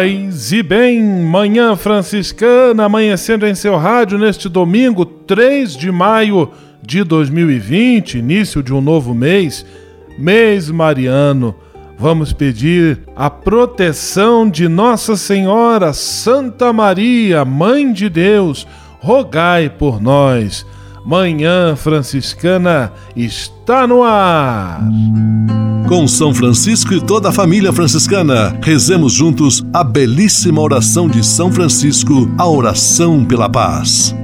Paz e bem, manhã franciscana, amanhecendo em seu rádio neste domingo, 3 de maio de 2020, início de um novo mês, mês mariano. Vamos pedir a proteção de Nossa Senhora Santa Maria, Mãe de Deus, rogai por nós. Manhã Franciscana está no ar. Com São Francisco e toda a família franciscana, rezemos juntos a belíssima oração de São Francisco, a oração pela paz.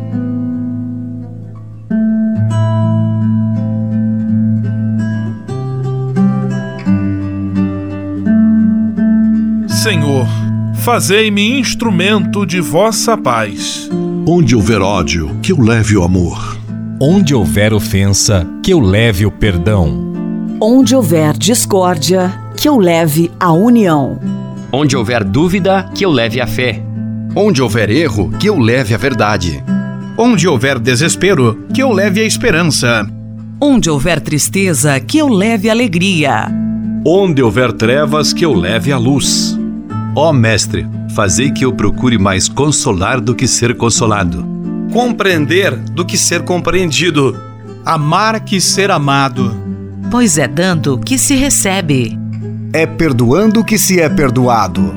Senhor, fazei-me instrumento de vossa paz. Onde houver ódio, que eu leve o amor. Onde houver ofensa, que eu leve o perdão. Onde houver discórdia, que eu leve a união. Onde houver dúvida, que eu leve a fé. Onde houver erro, que eu leve a verdade. Onde houver desespero, que eu leve a esperança. Onde houver tristeza, que eu leve alegria. Onde houver trevas, que eu leve a luz. Ó Mestre, fazei que eu procure mais consolar do que ser consolado compreender do que ser compreendido, amar que ser amado. Pois é dando que se recebe, é perdoando que se é perdoado,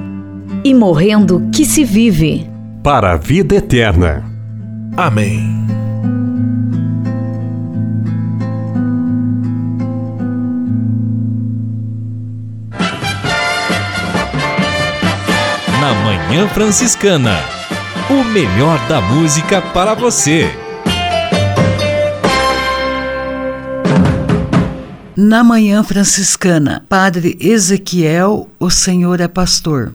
e morrendo que se vive. Para a vida eterna. Amém. Na Manhã Franciscana o melhor da música para você. Na Manhã Franciscana, Padre Ezequiel, o Senhor é pastor.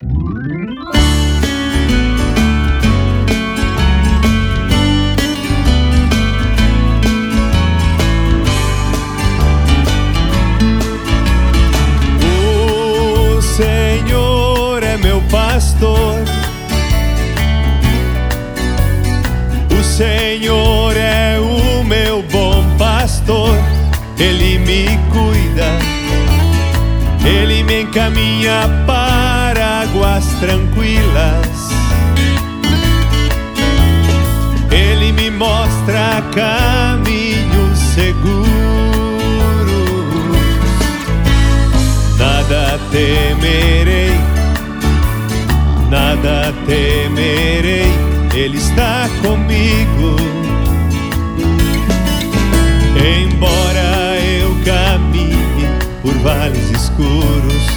Encaminha para águas tranquilas, Ele me mostra caminhos seguros, nada temerei, nada temerei ele está comigo. Embora eu caminhe por vales escuros,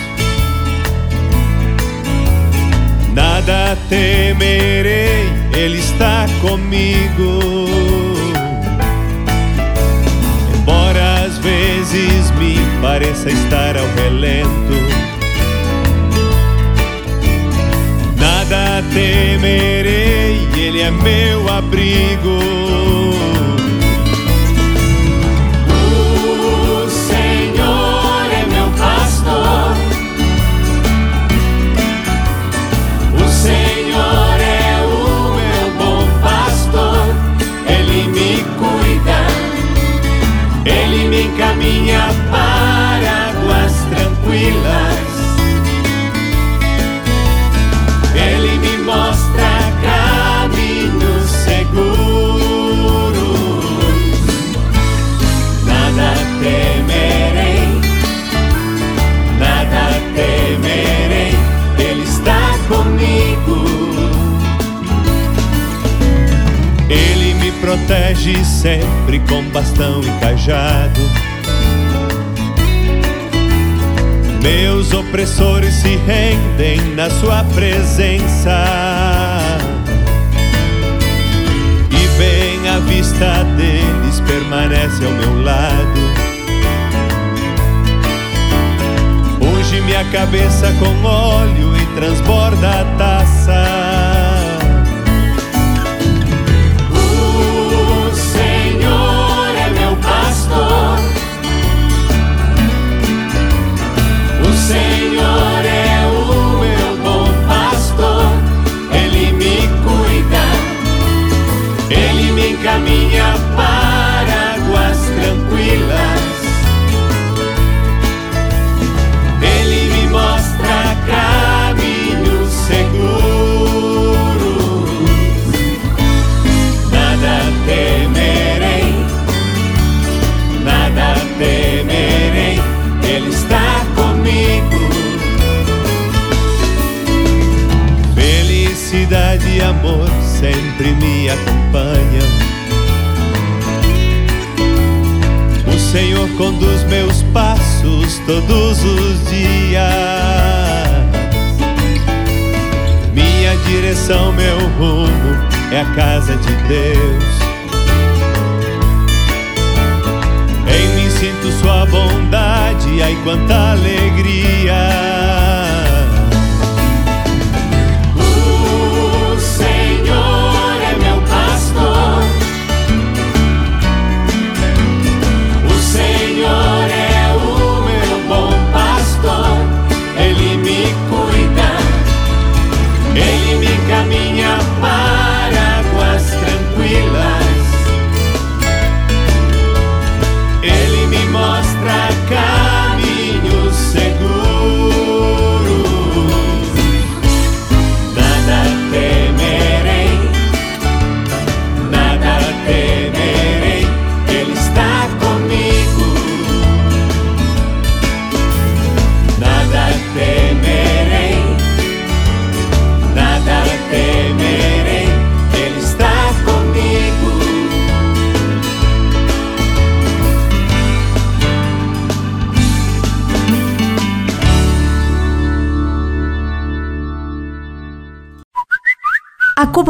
nada temerei, Ele está comigo. Embora às vezes me pareça estar ao relento, nada temerei ele é meu abrigo. Protege sempre com bastão e cajado. Meus opressores se rendem na sua presença. E bem à vista deles permanece ao meu lado. minha cabeça com óleo e transborda a taça. Sempre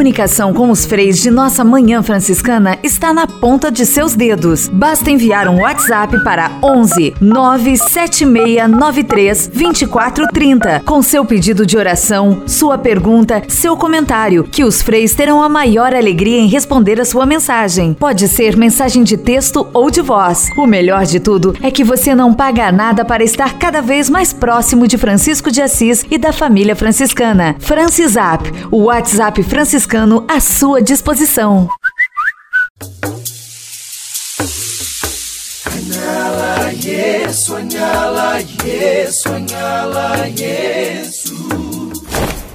comunicação com os freis de nossa Manhã Franciscana está na ponta de seus dedos. Basta enviar um WhatsApp para 11 97693 2430 com seu pedido de oração, sua pergunta, seu comentário, que os freis terão a maior alegria em responder a sua mensagem. Pode ser mensagem de texto ou de voz. O melhor de tudo é que você não paga nada para estar cada vez mais próximo de Francisco de Assis e da família franciscana. Francisap, o WhatsApp franciscano franciscano à sua disposição. Sonhala, yes.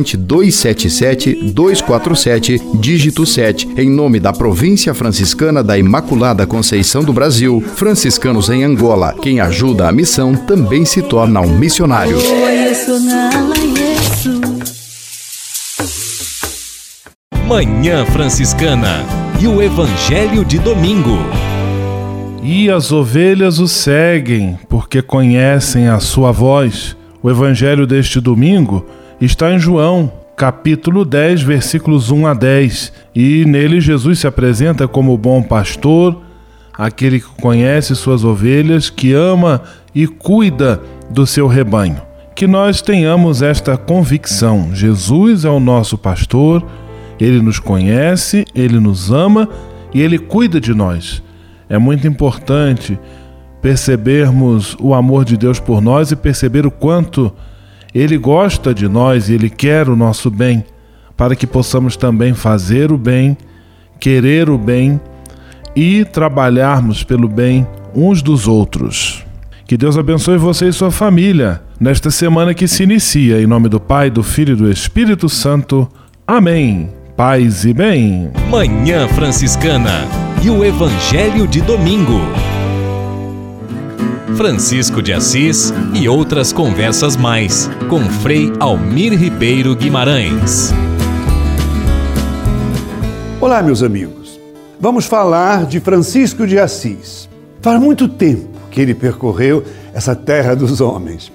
corrente 277 247, dígito 7, em nome da Província Franciscana da Imaculada Conceição do Brasil, franciscanos em Angola. Quem ajuda a missão também se torna um missionário. Manhã Franciscana e o Evangelho de Domingo. E as ovelhas o seguem, porque conhecem a sua voz. O Evangelho deste domingo está em João, capítulo 10, versículos 1 a 10. E nele Jesus se apresenta como bom pastor, aquele que conhece suas ovelhas, que ama e cuida do seu rebanho. Que nós tenhamos esta convicção: Jesus é o nosso pastor, ele nos conhece, ele nos ama e ele cuida de nós. É muito importante percebermos o amor de Deus por nós e perceber o quanto ele gosta de nós e Ele quer o nosso bem, para que possamos também fazer o bem, querer o bem e trabalharmos pelo bem uns dos outros. Que Deus abençoe você e sua família nesta semana que se inicia. Em nome do Pai, do Filho e do Espírito Santo. Amém. Paz e bem. Manhã Franciscana e o Evangelho de Domingo. Francisco de Assis e outras conversas mais com Frei Almir Ribeiro Guimarães. Olá, meus amigos. Vamos falar de Francisco de Assis. Faz muito tempo que ele percorreu essa terra dos homens.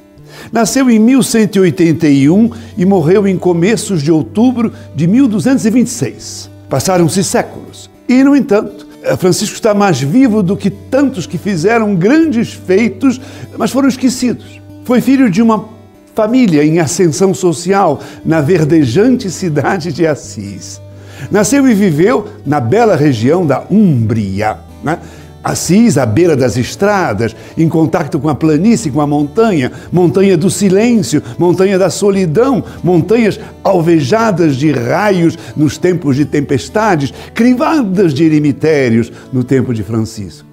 Nasceu em 1181 e morreu em começos de outubro de 1226. Passaram-se séculos. E, no entanto, Francisco está mais vivo do que tantos que fizeram grandes feitos, mas foram esquecidos. Foi filho de uma família em ascensão social na verdejante cidade de Assis. Nasceu e viveu na bela região da Úmbria. Né? Assis, à beira das estradas, em contato com a planície, com a montanha, montanha do silêncio, montanha da solidão, montanhas alvejadas de raios nos tempos de tempestades, crivadas de eremitérios no tempo de Francisco.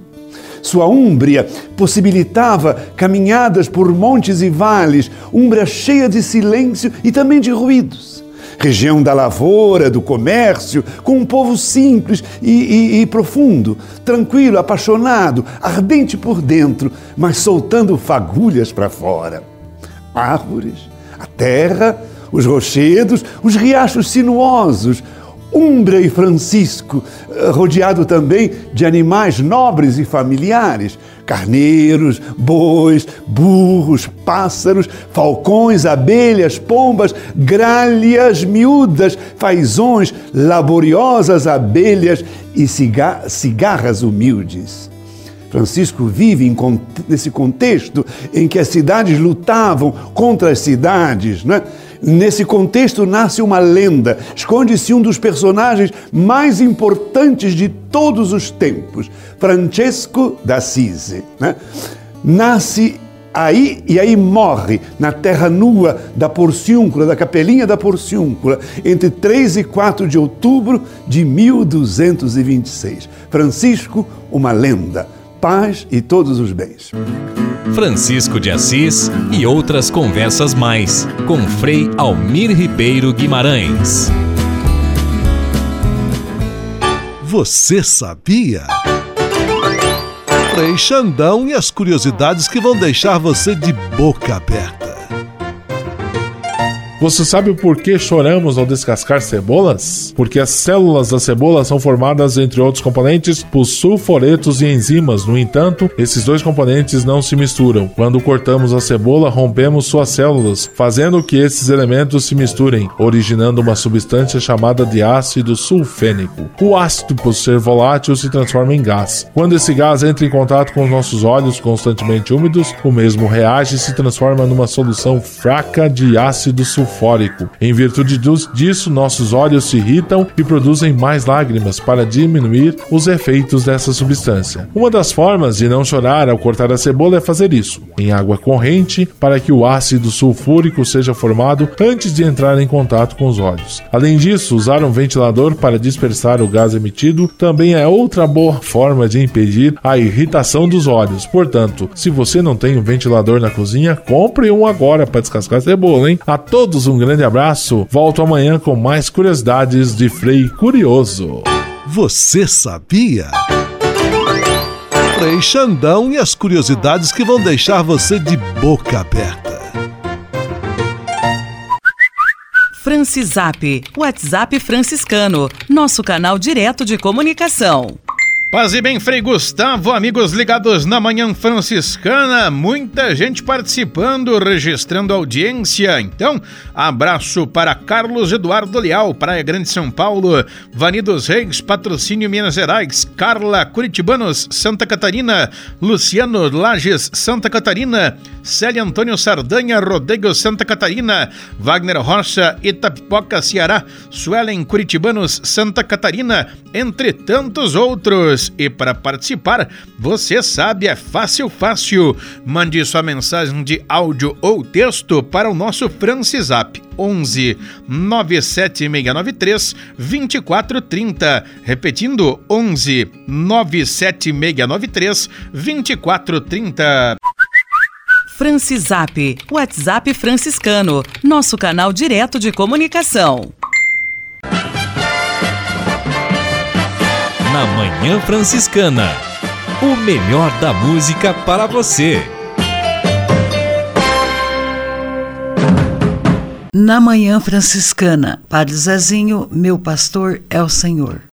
Sua Úmbria possibilitava caminhadas por montes e vales, Úmbria cheia de silêncio e também de ruídos região da lavoura, do comércio, com um povo simples e, e, e, profundo, tranquilo, apaixonado, ardente por dentro, mas soltando fagulhas para fora. Árvores, a terra, os rochedos, os riachos sinuosos, Umbra e Francisco, eh, rodeado também de animais nobres e familiares, carneiros, bois, burros, pássaros, falcões, abelhas, pombas, gralhas miúdas, fazões, laboriosas abelhas e cigarras humildes. Francisco vive nesse contexto em que as cidades lutavam contra as cidades, não é? Nesse contexto nasce uma lenda, esconde-se um dos personagens mais importantes de todos os tempos, Francesco d'Assisi. Né? Nasce aí e aí morre na terra nua da Porciúncula, da capelinha da Porciúncula, entre 3 e 4 de outubro de 1226. Francisco, uma lenda paz e todos os bens. Francisco de Assis e outras conversas mais com Frei Almir Ribeiro Guimarães. Você sabia? Frei Xandão e as curiosidades que vão deixar você de boca aberta. Você sabe o porquê choramos ao descascar cebolas? Porque as células da cebola são formadas, entre outros componentes, por sulforetos e enzimas. No entanto, esses dois componentes não se misturam. Quando cortamos a cebola, rompemos suas células, fazendo que esses elementos se misturem, originando uma substância chamada de ácido sulfênico. O ácido, por ser volátil, se transforma em gás. Quando esse gás entra em contato com os nossos olhos constantemente úmidos, o mesmo reage e se transforma numa solução fraca de ácido sulfênico sulfórico. Em virtude disso, nossos olhos se irritam e produzem mais lágrimas para diminuir os efeitos dessa substância. Uma das formas de não chorar ao cortar a cebola é fazer isso em água corrente para que o ácido sulfúrico seja formado antes de entrar em contato com os olhos. Além disso, usar um ventilador para dispersar o gás emitido também é outra boa forma de impedir a irritação dos olhos. Portanto, se você não tem um ventilador na cozinha, compre um agora para descascar a cebola, hein? A todos todos um grande abraço. Volto amanhã com mais curiosidades de Frei Curioso. Você sabia? Frei Xandão e as curiosidades que vão deixar você de boca aberta. Francisap, WhatsApp franciscano, nosso canal direto de comunicação. Paz e bem, Frei Gustavo, amigos ligados na Manhã Franciscana, muita gente participando, registrando audiência. Então, abraço para Carlos Eduardo Leal, Praia Grande São Paulo, Vanidos Reis, Patrocínio Minas Gerais, Carla Curitibanos, Santa Catarina, Luciano Lages, Santa Catarina, Célia Antônio Sardanha, Rodrigo Santa Catarina, Wagner Rocha, Itapipoca, Ceará, Suelen Curitibanos, Santa Catarina, entre tantos outros. E para participar, você sabe, é fácil, fácil. Mande sua mensagem de áudio ou texto para o nosso Francisap 11 97693 2430. Repetindo, 11 97693 2430. Francisap, WhatsApp franciscano, nosso canal direto de comunicação. na Manhã Franciscana. O melhor da música para você. Na Manhã Franciscana, Padre Zezinho, meu pastor é o Senhor.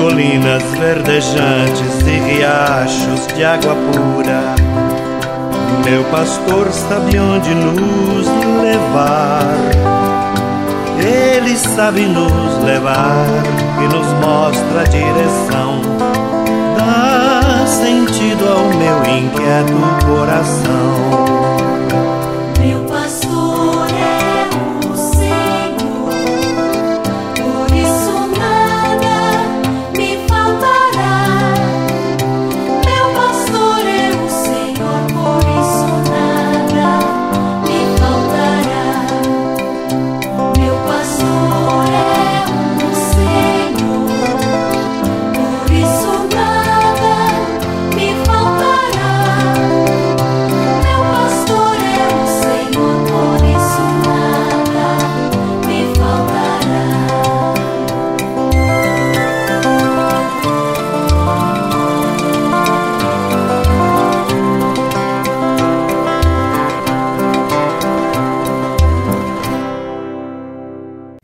Colinas verdejantes e riachos de água pura. Meu pastor sabe onde nos levar. Ele sabe nos levar e nos mostra a direção. Dá sentido ao meu inquieto coração.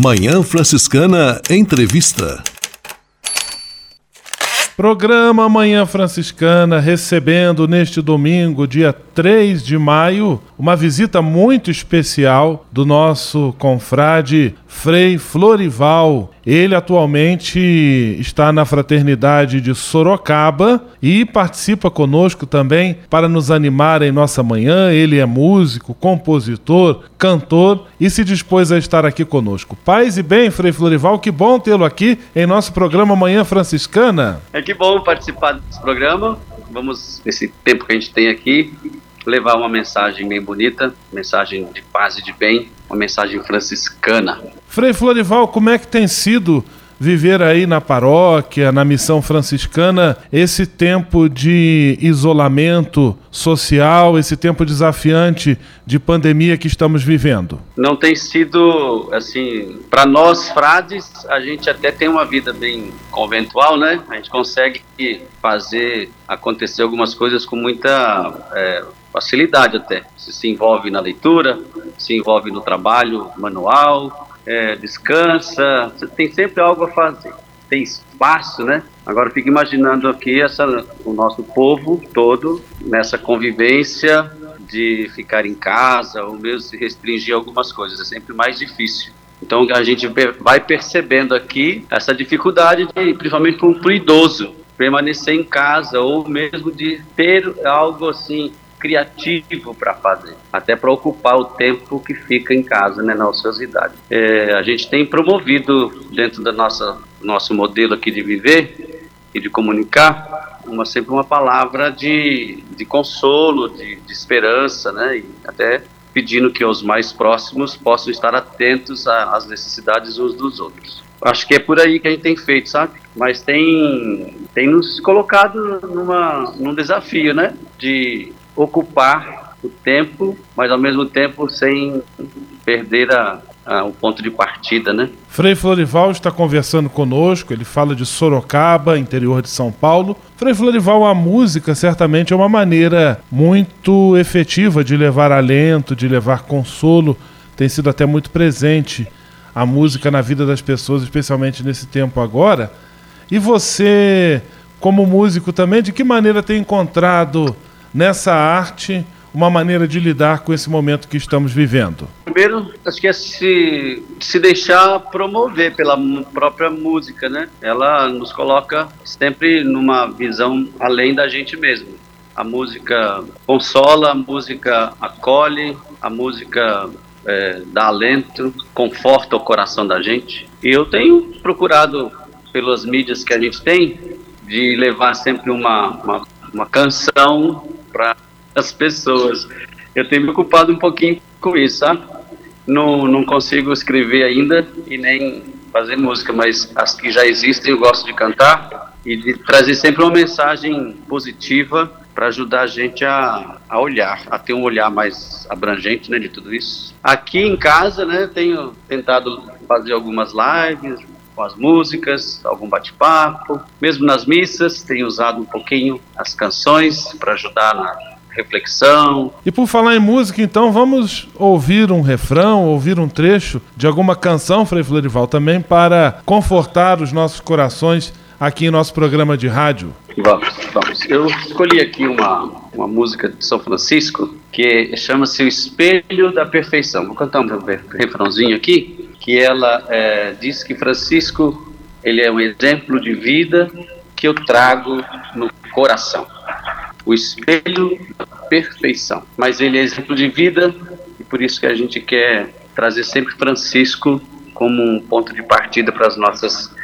Manhã Franciscana Entrevista. Programa Manhã Franciscana recebendo neste domingo, dia 3 de maio, uma visita muito especial do nosso confrade Frei Florival. Ele atualmente está na Fraternidade de Sorocaba e participa conosco também para nos animar em nossa manhã. Ele é músico, compositor, cantor e se dispôs a estar aqui conosco. Paz e bem, Frei Florival, que bom tê-lo aqui em nosso programa Manhã Franciscana. É que bom participar desse programa. Vamos, nesse tempo que a gente tem aqui, levar uma mensagem bem bonita, mensagem de paz e de bem, uma mensagem franciscana. Frei Florival, como é que tem sido viver aí na paróquia, na missão franciscana, esse tempo de isolamento social, esse tempo desafiante de pandemia que estamos vivendo? Não tem sido assim, para nós frades, a gente até tem uma vida bem conventual, né? A gente consegue fazer acontecer algumas coisas com muita é, facilidade até. Você se envolve na leitura, se envolve no trabalho manual, é, descansa, você tem sempre algo a fazer. Tem espaço, né? Agora fico imaginando aqui essa, o nosso povo todo nessa convivência de ficar em casa ou mesmo se restringir algumas coisas. É sempre mais difícil. Então a gente vai percebendo aqui essa dificuldade, de, principalmente para um idoso, permanecer em casa ou mesmo de ter algo assim criativo para fazer, até para ocupar o tempo que fica em casa, né, na ociosidade. É, a gente tem promovido dentro nossa nosso modelo aqui de viver e de comunicar uma sempre uma palavra de, de consolo, de, de esperança, né, e até pedindo que os mais próximos possam estar atentos às necessidades uns dos outros. Acho que é por aí que a gente tem feito, sabe? Mas tem, tem nos colocado numa, num desafio, né? De ocupar o tempo, mas ao mesmo tempo sem perder a, a, o ponto de partida, né? Frei Florival está conversando conosco, ele fala de Sorocaba, interior de São Paulo. Frei Florival, a música certamente é uma maneira muito efetiva de levar alento, de levar consolo, tem sido até muito presente a música na vida das pessoas, especialmente nesse tempo agora. E você, como músico também, de que maneira tem encontrado nessa arte uma maneira de lidar com esse momento que estamos vivendo? Primeiro, acho que é se, se deixar promover pela própria música, né? Ela nos coloca sempre numa visão além da gente mesmo. A música consola, a música acolhe, a música é, dá alento, conforta o coração da gente. E eu tenho procurado, pelas mídias que a gente tem, de levar sempre uma, uma, uma canção para as pessoas. Eu tenho me ocupado um pouquinho com isso, sabe? Não, não consigo escrever ainda e nem fazer música, mas as que já existem eu gosto de cantar e de trazer sempre uma mensagem positiva para ajudar a gente a, a olhar, a ter um olhar mais abrangente né, de tudo isso. Aqui em casa, né, tenho tentado fazer algumas lives, com as músicas, algum bate-papo. Mesmo nas missas, tenho usado um pouquinho as canções para ajudar na reflexão. E por falar em música, então vamos ouvir um refrão, ouvir um trecho de alguma canção, Frei Florival, também para confortar os nossos corações aqui em nosso programa de rádio. Vamos, vamos. Eu escolhi aqui uma, uma música de São Francisco que chama-se O Espelho da Perfeição. Vou cantar um refrãozinho aqui que ela é, diz que Francisco ele é um exemplo de vida que eu trago no coração, o espelho da perfeição. Mas ele é exemplo de vida e por isso que a gente quer trazer sempre Francisco como um ponto de partida para as nossas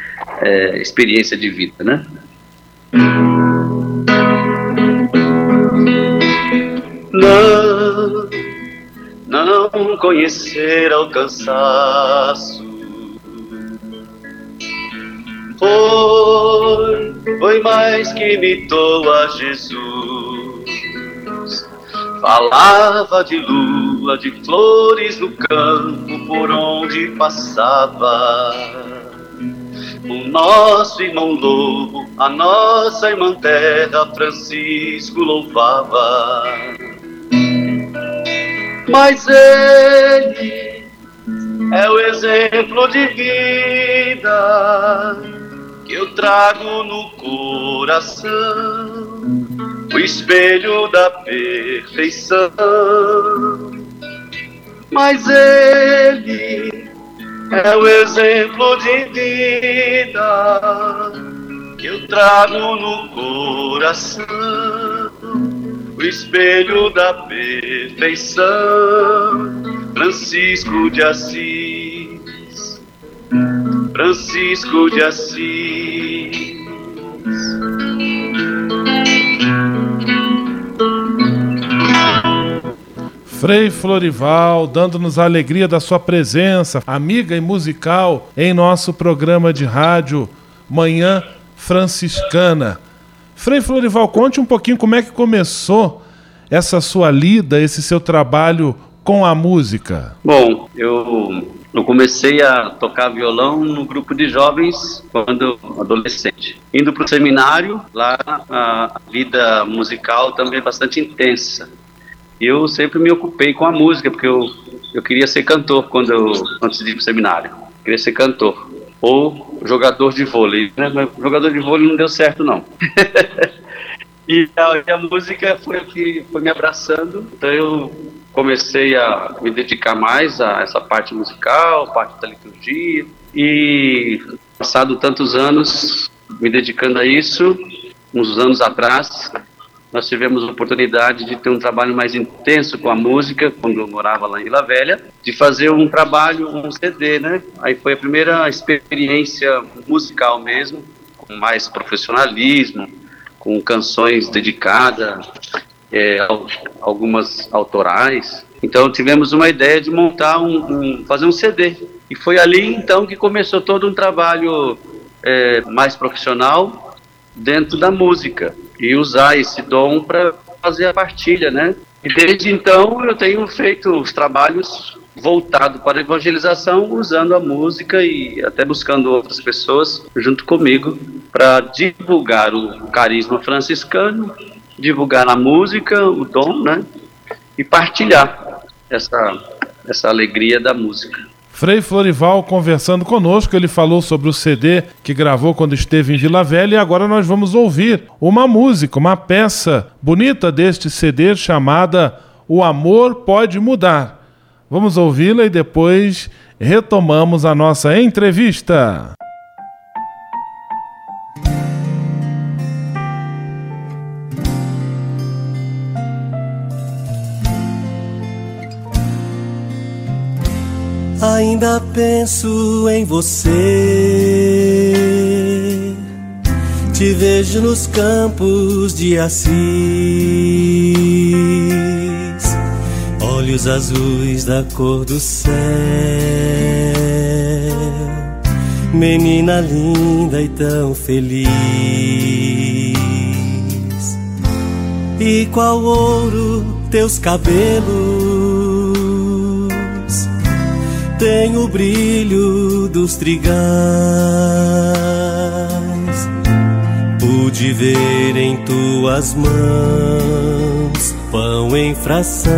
é, experiências de vida, né? Não não conhecer ao cansaço. Foi, foi mais que imitou a Jesus. Falava de lua, de flores no campo por onde passava. O nosso irmão lobo, a nossa irmã terra, Francisco louvava mas ele é o exemplo de vida que eu trago no coração, o espelho da perfeição. Mas ele é o exemplo de vida que eu trago no coração o espelho da perfeição, Francisco de Assis, Francisco de Assis. Frei Florival, dando-nos a alegria da sua presença, amiga e musical, em nosso programa de rádio Manhã Franciscana. Frei Florival, conte um pouquinho como é que começou essa sua lida, esse seu trabalho com a música. Bom, eu, eu comecei a tocar violão no grupo de jovens quando adolescente. Indo para o seminário, lá a vida musical também é bastante intensa. Eu sempre me ocupei com a música, porque eu, eu queria ser cantor quando eu, antes de ir para o seminário. Queria ser cantor. Ou jogador de vôlei. Né? Jogador de vôlei não deu certo, não. e a, a música foi que foi me abraçando. Então eu comecei a me dedicar mais a essa parte musical, parte da liturgia. E passado tantos anos me dedicando a isso, uns anos atrás, nós tivemos a oportunidade de ter um trabalho mais intenso com a música, quando eu morava lá em Vila Velha, de fazer um trabalho, um CD, né? Aí foi a primeira experiência musical mesmo, com mais profissionalismo, com canções dedicadas, é, algumas autorais. Então tivemos uma ideia de montar um, um, fazer um CD. E foi ali então que começou todo um trabalho é, mais profissional dentro da música e usar esse dom para fazer a partilha, né? E desde então eu tenho feito os trabalhos voltado para a evangelização, usando a música e até buscando outras pessoas junto comigo para divulgar o carisma franciscano, divulgar a música, o dom, né? E partilhar essa, essa alegria da música. Frei Florival conversando conosco, ele falou sobre o CD que gravou quando esteve em Vila Velha e agora nós vamos ouvir uma música, uma peça bonita deste CD chamada O Amor Pode Mudar. Vamos ouvi-la e depois retomamos a nossa entrevista. Ainda penso em você. Te vejo nos campos de Assis, olhos azuis da cor do céu, menina linda e tão feliz. E qual ouro teus cabelos tem o brilho dos trigais. Pude ver em tuas mãos pão em fração,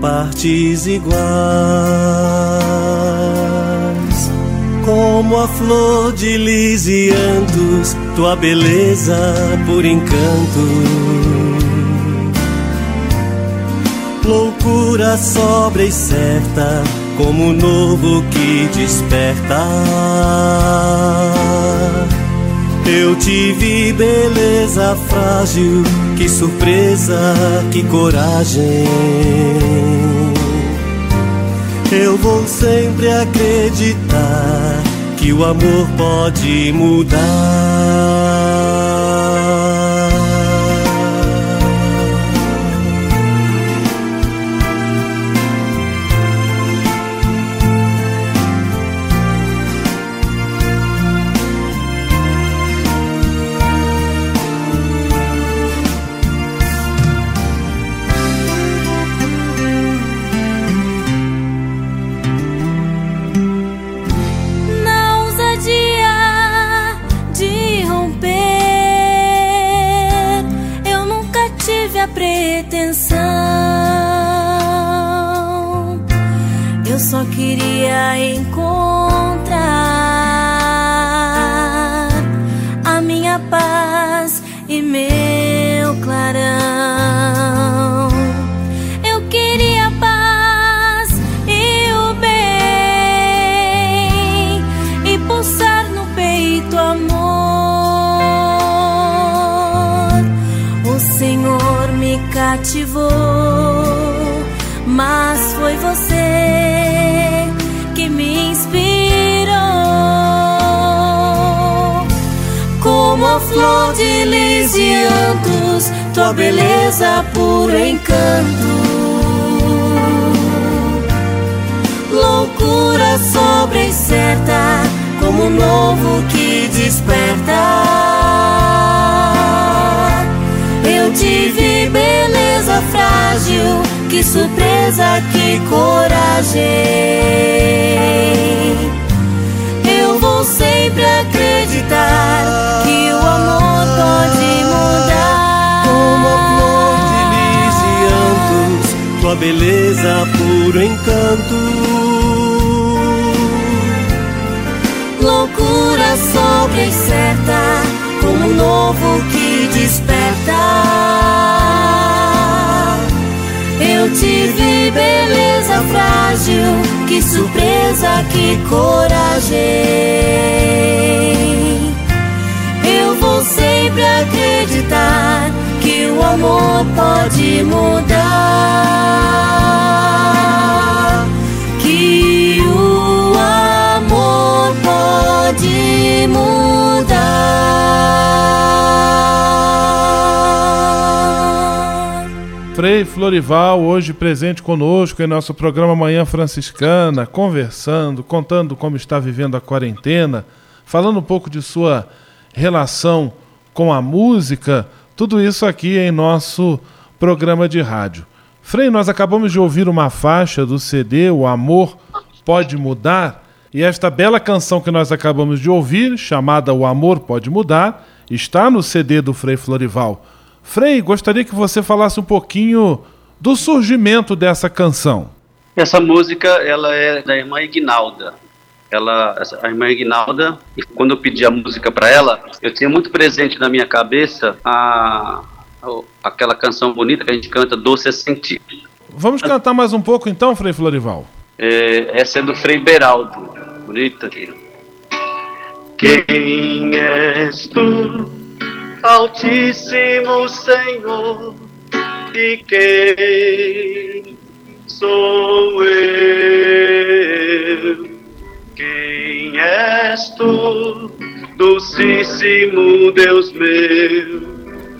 partes iguais. Como a flor de lisiantos, tua beleza por encanto loucura sobra e certa, como o novo que desperta. Eu te vi, beleza frágil, que surpresa, que coragem. Eu vou sempre acreditar que o amor pode mudar. iria encontrar a minha paz e meu clarão. Eu queria a paz e o bem e pulsar no peito amor. O Senhor me cativou. Mas tua beleza por encanto. Loucura sobre e certa, como um novo que desperta. Eu tive beleza frágil, que surpresa, que coragem. Eu vou sempre acreditar beleza, puro encanto. Loucura sobre certa, como um novo que desperta. Eu tive beleza frágil, que surpresa, que coragem. Eu vou sempre acreditar o amor pode mudar. Que o amor pode mudar. Frei Florival, hoje presente conosco em nosso programa Manhã Franciscana, conversando, contando como está vivendo a quarentena, falando um pouco de sua relação com a música, tudo isso aqui em nosso programa de rádio. Frei, nós acabamos de ouvir uma faixa do CD O Amor Pode Mudar, e esta bela canção que nós acabamos de ouvir, chamada O Amor Pode Mudar, está no CD do Frei Florival. Frei, gostaria que você falasse um pouquinho do surgimento dessa canção. Essa música, ela é da irmã Ignalda. Ela, a irmã Ignalda, quando eu pedi a música para ela, eu tinha muito presente na minha cabeça a, a, aquela canção bonita que a gente canta, Doce é Sentir. Vamos cantar mais um pouco então, Frei Florival? É, essa é do Frei Beraldo. Bonita. Quem és tu, Altíssimo Senhor, e quem sou eu? És Dulcíssimo Deus meu?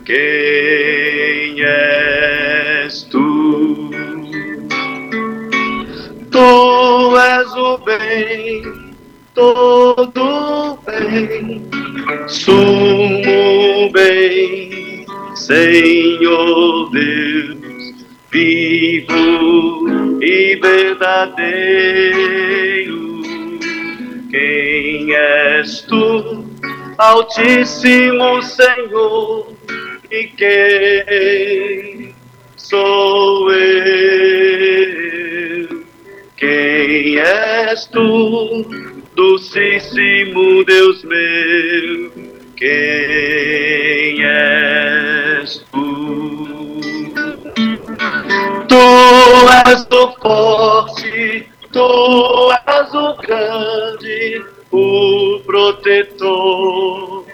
Quem és tu? Tu és o bem, todo bem, sumo bem, Senhor Deus, vivo e verdadeiro. Quem és tu, Altíssimo Senhor, e quem sou eu? Quem és tu, Dulcíssimo Deus meu? Quem és tu? Tu és o forte, tu és o grande, o protetor,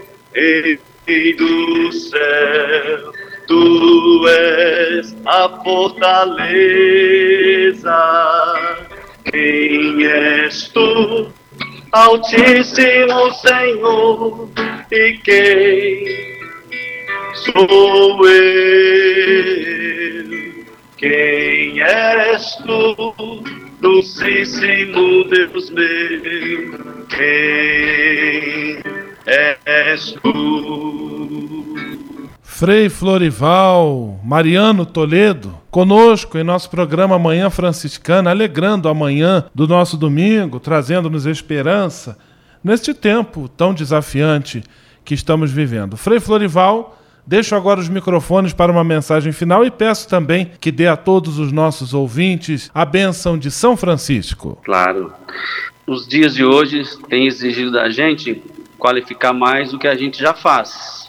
Rei do céu. Tu és a fortaleza. Quem és tu, Altíssimo Senhor? E quem sou eu? Quem és tu, Dulcíssimo Deus meu? Quem és tu? Frei Florival, Mariano Toledo, conosco em nosso programa Manhã Franciscana, alegrando a manhã do nosso domingo, trazendo-nos esperança neste tempo tão desafiante que estamos vivendo. Frei Florival, deixo agora os microfones para uma mensagem final e peço também que dê a todos os nossos ouvintes a bênção de São Francisco. Claro. Os dias de hoje têm exigido da gente qualificar mais o que a gente já faz.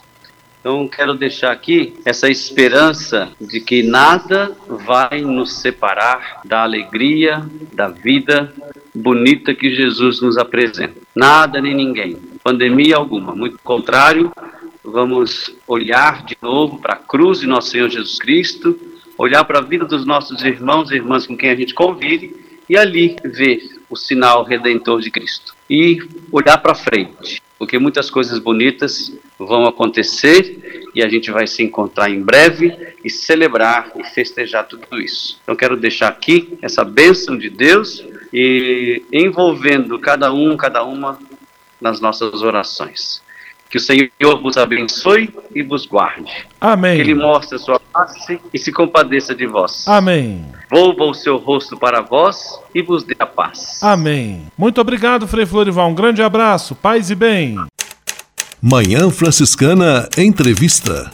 Então, quero deixar aqui essa esperança de que nada vai nos separar da alegria, da vida bonita que Jesus nos apresenta. Nada nem ninguém, pandemia alguma. Muito contrário, vamos olhar de novo para a cruz de nosso Senhor Jesus Cristo, olhar para a vida dos nossos irmãos e irmãs com quem a gente convive e ali ver o sinal redentor de Cristo. E olhar para frente, porque muitas coisas bonitas vão acontecer e a gente vai se encontrar em breve e celebrar e festejar tudo isso. Então quero deixar aqui essa bênção de Deus e envolvendo cada um, cada uma nas nossas orações. Que o Senhor vos abençoe e vos guarde. Amém. Que Ele mostre a sua face e se compadeça de vós. Amém. Volva o seu rosto para vós e vos dê a paz. Amém. Muito obrigado, Frei Florival. Um grande abraço. Paz e bem. Manhã Franciscana Entrevista.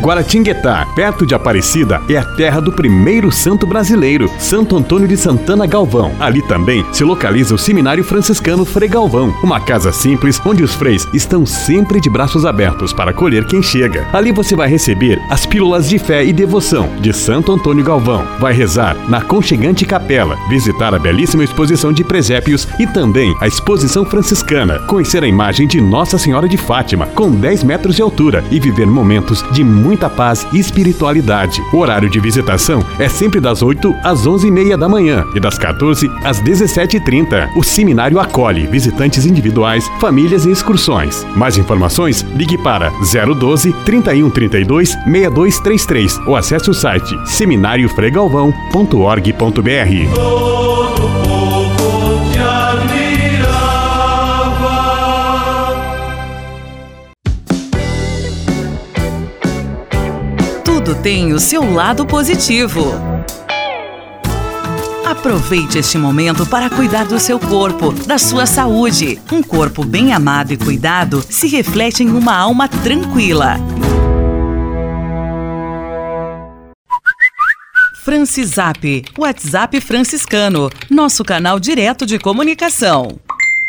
Guaratinguetá, perto de Aparecida, é a terra do primeiro santo brasileiro, Santo Antônio de Santana Galvão. Ali também se localiza o Seminário Franciscano Frei Galvão, uma casa simples onde os freis estão sempre de braços abertos para acolher quem chega. Ali você vai receber as pílulas de fé e devoção de Santo Antônio Galvão. Vai rezar na conchegante capela, visitar a belíssima exposição de presépios e também a exposição franciscana, conhecer a imagem de Nossa Senhora de Fátima com 10 metros de altura e viver momentos de muita paz e espiritualidade. O horário de visitação é sempre das 8 às 11h30 da manhã e das 14 às 17h30. O seminário acolhe visitantes individuais, famílias e excursões. Mais informações, ligue para 012 3132 6233 ou acesse o site seminariofregalvão.org.br. tem o seu lado positivo. Aproveite este momento para cuidar do seu corpo, da sua saúde. Um corpo bem amado e cuidado se reflete em uma alma tranquila. Francisap, WhatsApp franciscano, nosso canal direto de comunicação.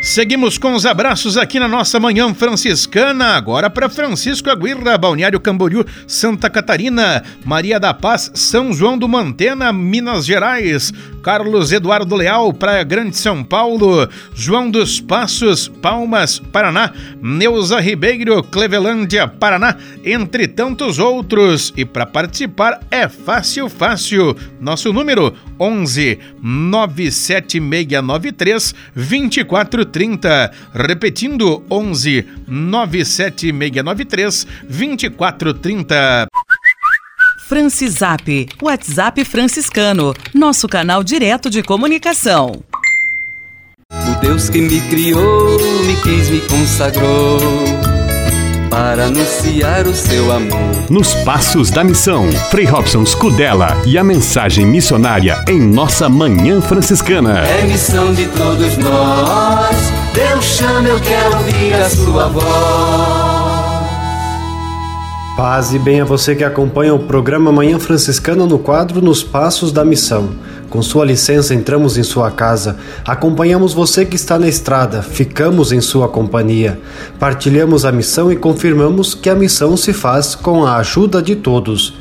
Seguimos com os abraços aqui na nossa manhã franciscana, agora para Francisco Aguirra, Balneário Camboriú, Santa Catarina, Maria da Paz, São João do Mantena, Minas Gerais, Carlos Eduardo Leal, Praia Grande, São Paulo, João dos Passos, Palmas, Paraná, Neuza Ribeiro, Clevelândia, Paraná, entre tantos outros. E para participar é fácil, fácil. Nosso número 11 97693 2430. Repetindo, 11 97693 2430. Francisap, WhatsApp franciscano, nosso canal direto de comunicação. O Deus que me criou, me quis, me consagrou para anunciar o seu amor. Nos Passos da Missão, Frei Robson Scudella e a mensagem missionária em nossa Manhã Franciscana. É missão de todos nós, Deus chama, eu quero ouvir a sua voz. Paz e bem a você que acompanha o programa Manhã Franciscana no quadro Nos Passos da Missão. Com sua licença, entramos em sua casa, acompanhamos você que está na estrada, ficamos em sua companhia, partilhamos a missão e confirmamos que a missão se faz com a ajuda de todos.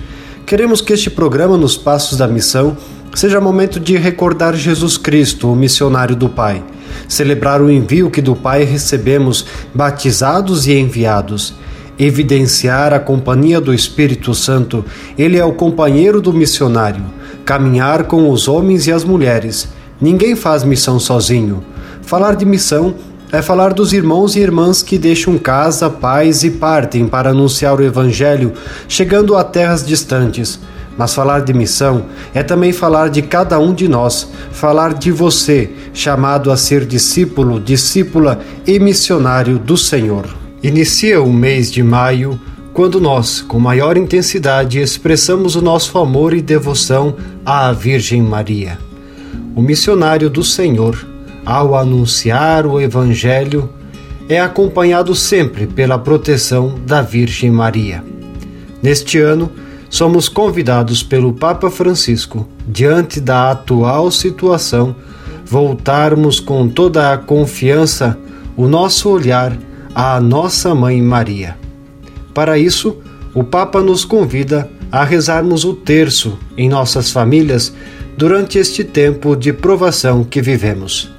Queremos que este programa Nos Passos da Missão seja momento de recordar Jesus Cristo, o missionário do Pai, celebrar o envio que do Pai recebemos, batizados e enviados evidenciar a companhia do Espírito Santo, ele é o companheiro do missionário, caminhar com os homens e as mulheres. Ninguém faz missão sozinho. Falar de missão é falar dos irmãos e irmãs que deixam casa, pais e partem para anunciar o Evangelho, chegando a terras distantes. Mas falar de missão é também falar de cada um de nós, falar de você, chamado a ser discípulo, discípula e missionário do Senhor. Inicia o mês de maio quando nós, com maior intensidade, expressamos o nosso amor e devoção à Virgem Maria. O missionário do Senhor, ao anunciar o Evangelho, é acompanhado sempre pela proteção da Virgem Maria. Neste ano, somos convidados pelo Papa Francisco, diante da atual situação, voltarmos com toda a confiança o nosso olhar à Nossa Mãe Maria. Para isso, o Papa nos convida a rezarmos o terço em nossas famílias durante este tempo de provação que vivemos.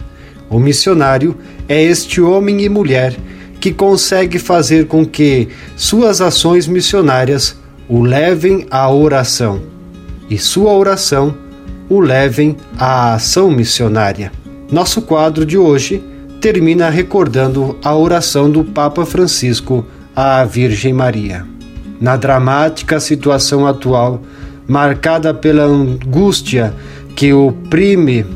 O missionário é este homem e mulher que consegue fazer com que suas ações missionárias o levem à oração e sua oração o levem à ação missionária. Nosso quadro de hoje termina recordando a oração do Papa Francisco à Virgem Maria. Na dramática situação atual, marcada pela angústia que oprime,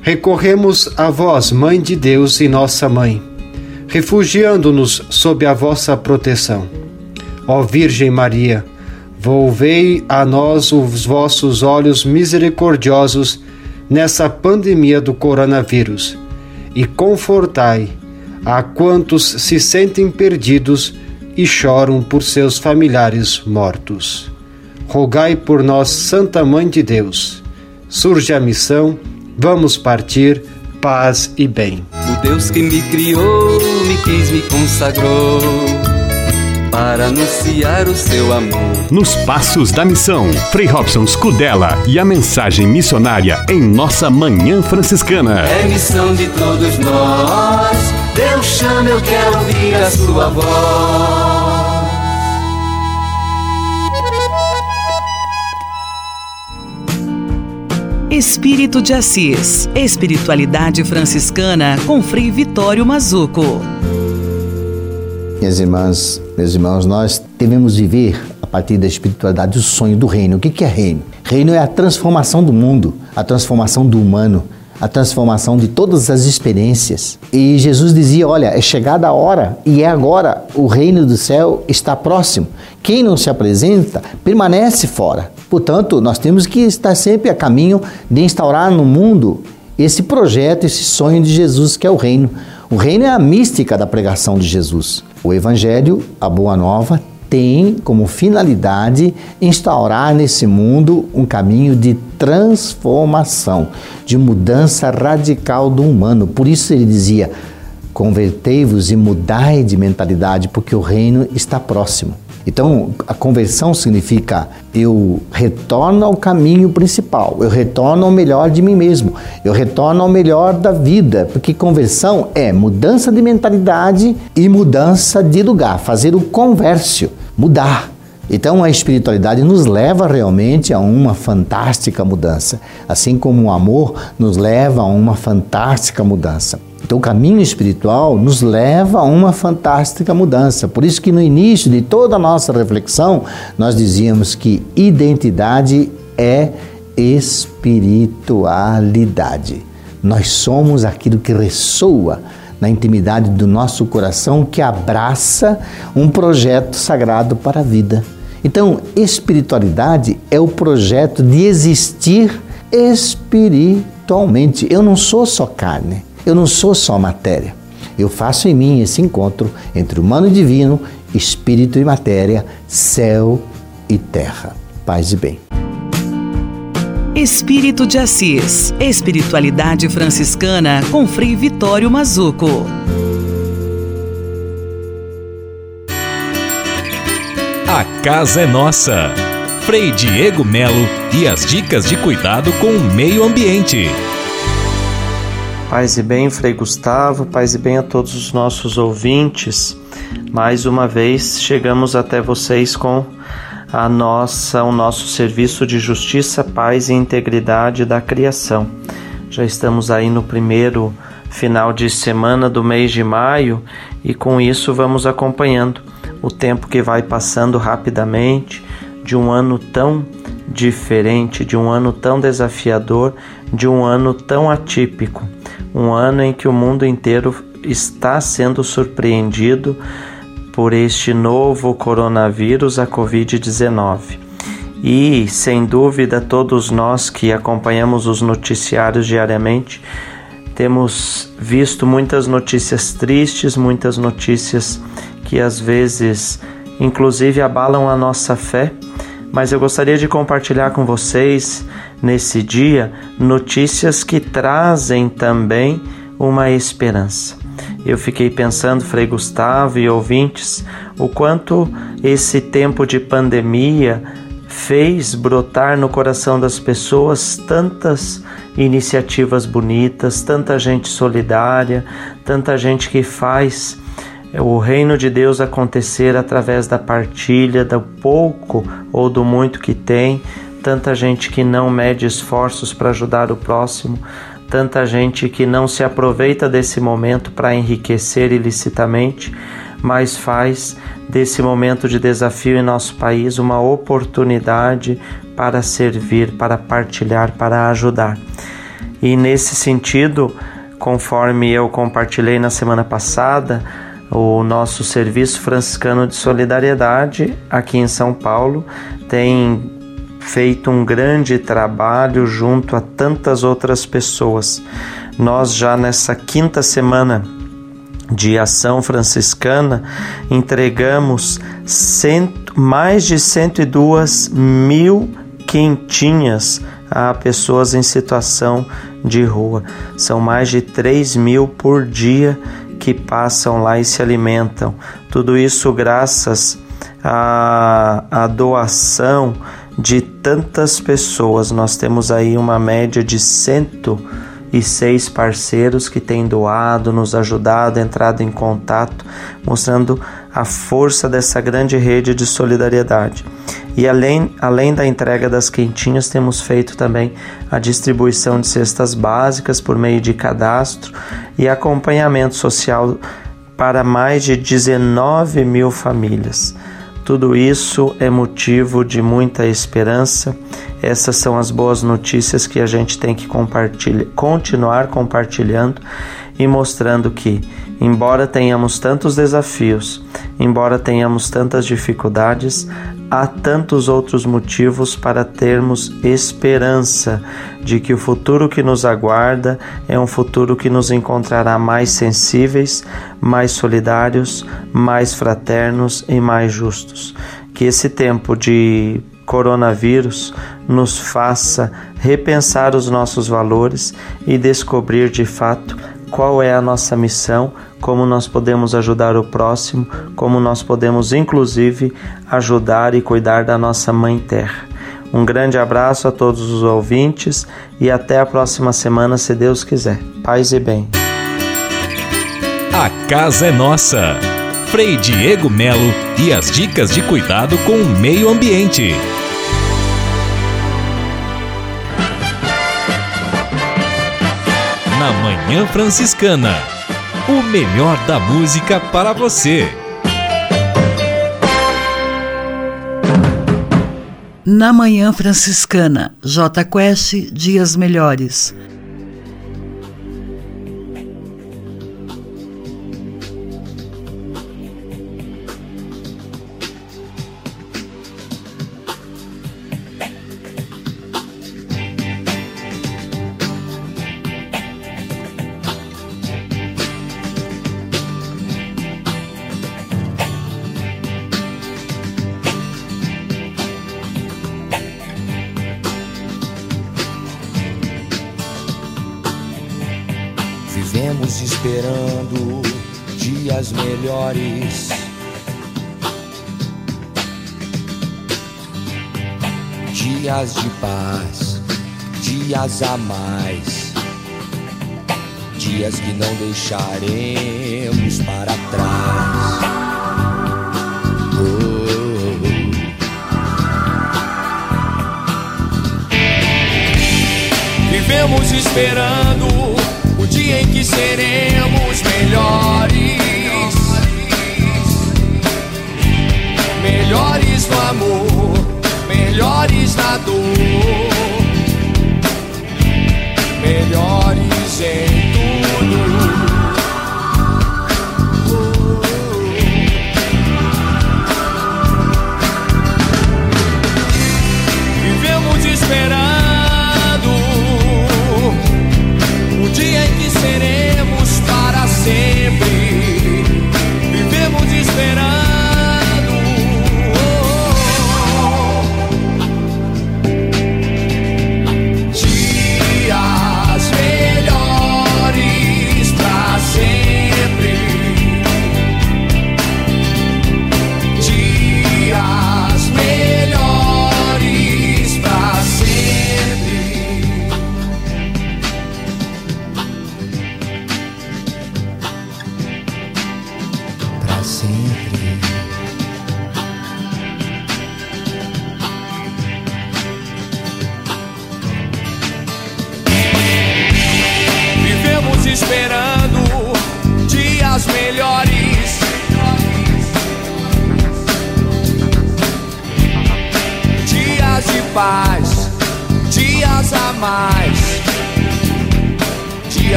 recorremos a vós, Mãe de Deus e nossa Mãe, refugiando-nos sob a vossa proteção. Ó Virgem Maria, volvei a nós os vossos olhos misericordiosos nessa pandemia do coronavírus e confortai a quantos se sentem perdidos e choram por seus familiares mortos. Rogai por nós, Santa Mãe de Deus. Surge a missão, vamos partir, paz e bem. O Deus que me criou, me quis, me consagrou para anunciar o seu amor. Nos Passos da Missão, Frei Robson Scudella e a mensagem missionária em nossa Manhã Franciscana. É missão de todos nós. Deus chama, eu quero ouvir a sua voz. Espírito de Assis. Espiritualidade franciscana com Frei Vitório Mazuco. Minhas irmãs, meus irmãos, nós devemos viver a partir da espiritualidade o sonho do reino. O que é reino? Reino é a transformação do mundo, a transformação do humano, a transformação de todas as experiências. E Jesus dizia: Olha, é chegada a hora e é agora, o reino do céu está próximo. Quem não se apresenta permanece fora. Portanto, nós temos que estar sempre a caminho de instaurar no mundo esse projeto, esse sonho de Jesus que é o reino. O reino é a mística da pregação de Jesus. O Evangelho, a Boa Nova, tem como finalidade instaurar nesse mundo um caminho de transformação, de mudança radical do humano. Por isso ele dizia: convertei-vos e mudai de mentalidade, porque o reino está próximo. Então, a conversão significa eu retorno ao caminho principal, eu retorno ao melhor de mim mesmo, eu retorno ao melhor da vida, porque conversão é mudança de mentalidade e mudança de lugar, fazer o convércio, mudar. Então a espiritualidade nos leva realmente a uma fantástica mudança, assim como o amor nos leva a uma fantástica mudança. Então, o caminho espiritual nos leva a uma fantástica mudança. Por isso que no início de toda a nossa reflexão, nós dizíamos que identidade é espiritualidade. Nós somos aquilo que ressoa na intimidade do nosso coração, que abraça um projeto sagrado para a vida. Então, espiritualidade é o projeto de existir espiritualmente. Eu não sou só carne. Eu não sou só matéria. Eu faço em mim esse encontro entre humano e divino, espírito e matéria, céu e terra. Paz e bem. Espírito de Assis. Espiritualidade franciscana com Frei Vitório Mazuco. A casa é nossa. Frei Diego Melo e as dicas de cuidado com o meio ambiente. Paz e bem, Frei Gustavo, paz e bem a todos os nossos ouvintes. Mais uma vez chegamos até vocês com a nossa, o nosso serviço de justiça, paz e integridade da criação. Já estamos aí no primeiro final de semana do mês de maio e com isso vamos acompanhando o tempo que vai passando rapidamente de um ano tão diferente, de um ano tão desafiador, de um ano tão atípico um ano em que o mundo inteiro está sendo surpreendido por este novo coronavírus, a Covid-19. E, sem dúvida, todos nós que acompanhamos os noticiários diariamente temos visto muitas notícias tristes, muitas notícias que às vezes, inclusive, abalam a nossa fé. Mas eu gostaria de compartilhar com vocês nesse dia notícias que trazem também uma esperança. Eu fiquei pensando, Frei Gustavo e ouvintes, o quanto esse tempo de pandemia fez brotar no coração das pessoas tantas iniciativas bonitas, tanta gente solidária, tanta gente que faz o reino de Deus acontecer através da partilha do pouco ou do muito que tem, tanta gente que não mede esforços para ajudar o próximo, tanta gente que não se aproveita desse momento para enriquecer ilicitamente, mas faz desse momento de desafio em nosso país uma oportunidade para servir, para partilhar, para ajudar. E nesse sentido, conforme eu compartilhei na semana passada, o nosso Serviço Franciscano de Solidariedade aqui em São Paulo tem feito um grande trabalho junto a tantas outras pessoas. Nós já nessa quinta semana de ação franciscana, entregamos cento, mais de 102 mil quentinhas a pessoas em situação de rua. São mais de 3 mil por dia que passam lá e se alimentam. Tudo isso graças à, à doação de tantas pessoas. Nós temos aí uma média de cento e seis parceiros que têm doado, nos ajudado, entrado em contato, mostrando a força dessa grande rede de solidariedade. E além, além da entrega das quentinhas, temos feito também a distribuição de cestas básicas por meio de cadastro e acompanhamento social para mais de 19 mil famílias. Tudo isso é motivo de muita esperança. Essas são as boas notícias que a gente tem que continuar compartilhando e mostrando que, embora tenhamos tantos desafios, embora tenhamos tantas dificuldades, há tantos outros motivos para termos esperança de que o futuro que nos aguarda é um futuro que nos encontrará mais sensíveis, mais solidários, mais fraternos e mais justos. Que esse tempo de coronavírus nos faça repensar os nossos valores e descobrir de fato qual é a nossa missão, como nós podemos ajudar o próximo, como nós podemos inclusive ajudar e cuidar da nossa Mãe Terra. Um grande abraço a todos os ouvintes e até a próxima semana, se Deus quiser. Paz e bem. A casa é nossa. Frei Diego Melo e as dicas de cuidado com o meio ambiente. Na Manhã Franciscana. O melhor da música para você. Na Manhã Franciscana, J Quest, Dias Melhores.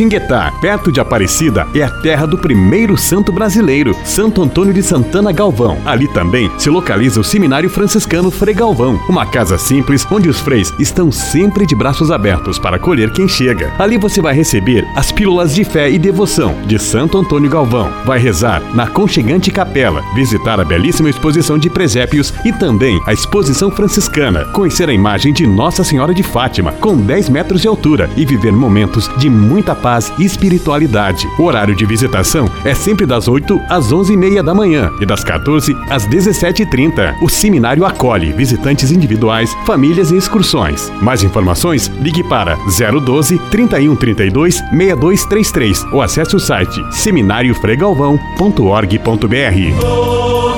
Guaratinguetá, perto de Aparecida, é a terra do primeiro santo brasileiro, Santo Antônio de Santana Galvão. Ali também se localiza o Seminário Franciscano Frei Galvão, uma casa simples onde os freis estão sempre de braços abertos para acolher quem chega. Ali você vai receber as pílulas de fé e devoção de Santo Antônio Galvão. Vai rezar na conchegante capela, visitar a belíssima exposição de presépios e também a exposição franciscana, conhecer a imagem de Nossa Senhora de Fátima com 10 metros de altura e viver momentos de muita paz e espiritualidade. O horário de visitação é sempre das 8 às 11h30 da manhã e das 14 às 17h30. O seminário acolhe visitantes individuais, famílias e excursões. Mais informações, ligue para 012 3132 6233 ou acesse o site seminariofregalvão.org.br.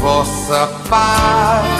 instrumento de vossa paz.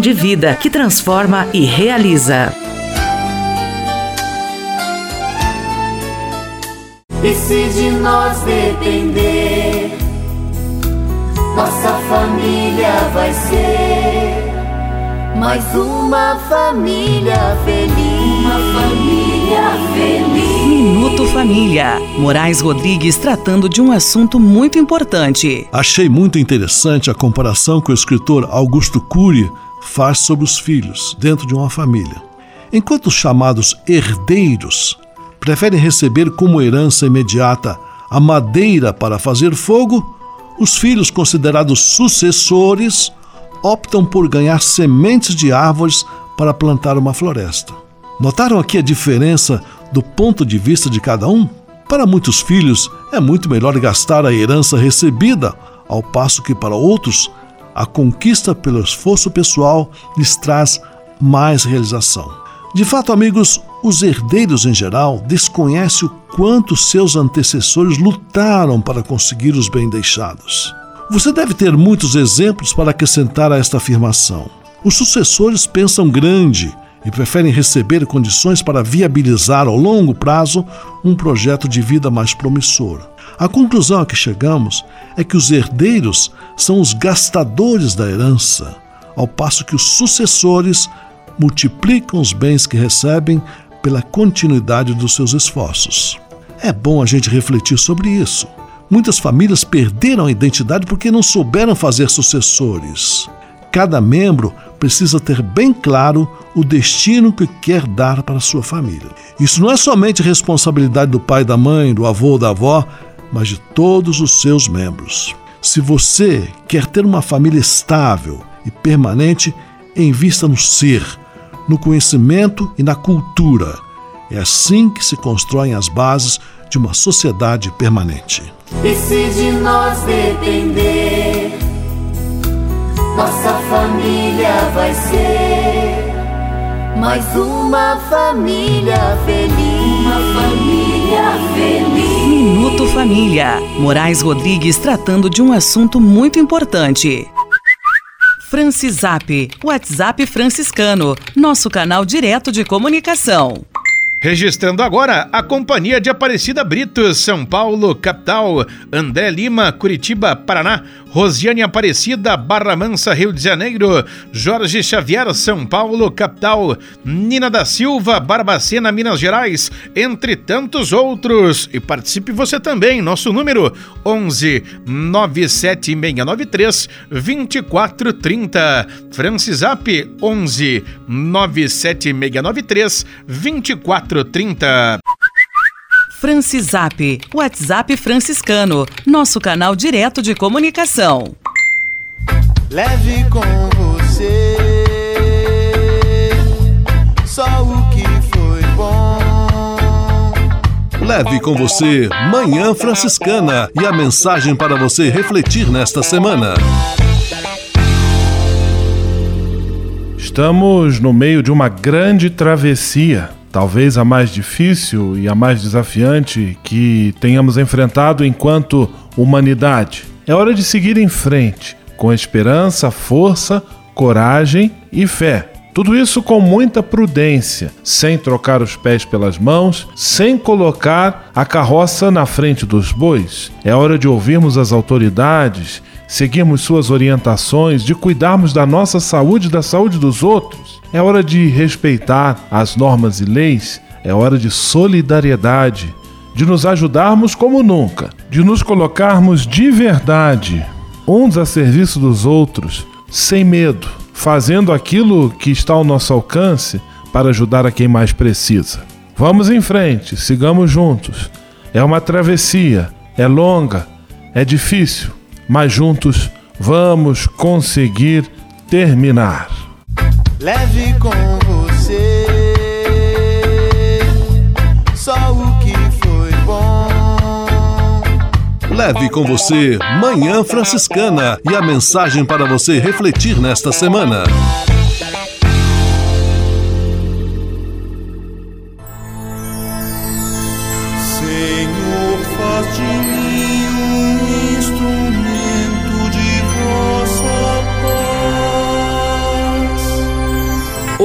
de vida que transforma e realiza. E se de nós depender, nossa família vai ser mais uma família feliz. Uma família feliz. Minuto Família. Moraes Rodrigues tratando de um assunto muito importante. Achei muito interessante a comparação que o escritor Augusto Cury faz sobre os filhos dentro de uma família. Enquanto os chamados herdeiros preferem receber como herança imediata a madeira para fazer fogo, os filhos considerados sucessores optam por ganhar sementes de árvores para plantar uma floresta. Notaram aqui a diferença do ponto de vista de cada um? Para muitos filhos, é muito melhor gastar a herança recebida, ao passo que para outros, a conquista pelo esforço pessoal lhes traz mais realização. De fato, amigos, os herdeiros em geral desconhecem o quanto seus antecessores lutaram para conseguir os bem deixados. Você deve ter muitos exemplos para acrescentar a esta afirmação. Os sucessores pensam grande e preferem receber condições para viabilizar ao longo prazo um projeto de vida mais promissor. A conclusão a que chegamos é que os herdeiros são os gastadores da herança, ao passo que os sucessores multiplicam os bens que recebem pela continuidade dos seus esforços. É bom a gente refletir sobre isso. Muitas famílias perderam a identidade porque não souberam fazer sucessores. Cada membro precisa ter bem claro o destino que quer dar para sua família. Isso não é somente responsabilidade do pai, da mãe, do avô da avó, mas de todos os seus membros. Se você quer ter uma família estável e permanente, invista no ser, no conhecimento e na cultura. É assim que se constroem as bases de uma sociedade permanente. E se de nós depender, nossa família vai ser mais uma família feliz. Uma família. Minuto Família. Moraes Rodrigues tratando de um assunto muito importante. Francisap, WhatsApp franciscano, nosso canal direto de comunicação. Registrando agora a Companhia de Aparecida Brito, São Paulo, capital, André Lima, Curitiba, Paraná, Rosiane Aparecida, Barra Mansa, Rio de Janeiro, Jorge Xavier, São Paulo, capital, Nina da Silva, Barbacena, Minas Gerais, entre tantos outros. E participe você também, nosso número 11 97693 2430. Francisap 11 97693 2430. Francisap, WhatsApp franciscano, nosso canal direto de comunicação. Leve com você só o que foi bom. Leve com você Manhã Franciscana e a mensagem para você refletir nesta semana. Estamos no meio de uma grande travessia, talvez a mais difícil e a mais desafiante que tenhamos enfrentado enquanto humanidade. É hora de seguir em frente, com esperança, força, coragem e fé. Tudo isso com muita prudência, sem trocar os pés pelas mãos, sem colocar a carroça na frente dos bois. É hora de ouvirmos as autoridades, seguirmos suas orientações, de cuidarmos da nossa saúde e da saúde dos outros. É hora de respeitar as normas e leis. É hora de solidariedade, de nos ajudarmos como nunca, de nos colocarmos de verdade, uns a serviço dos outros, sem medo fazendo aquilo que está ao nosso alcance para ajudar a quem mais precisa. Vamos em frente, sigamos juntos. É uma travessia, é longa, é difícil, mas juntos vamos conseguir terminar. Leve com você só o que foi bom. Leve com você Manhã Franciscana e a mensagem para você refletir nesta semana.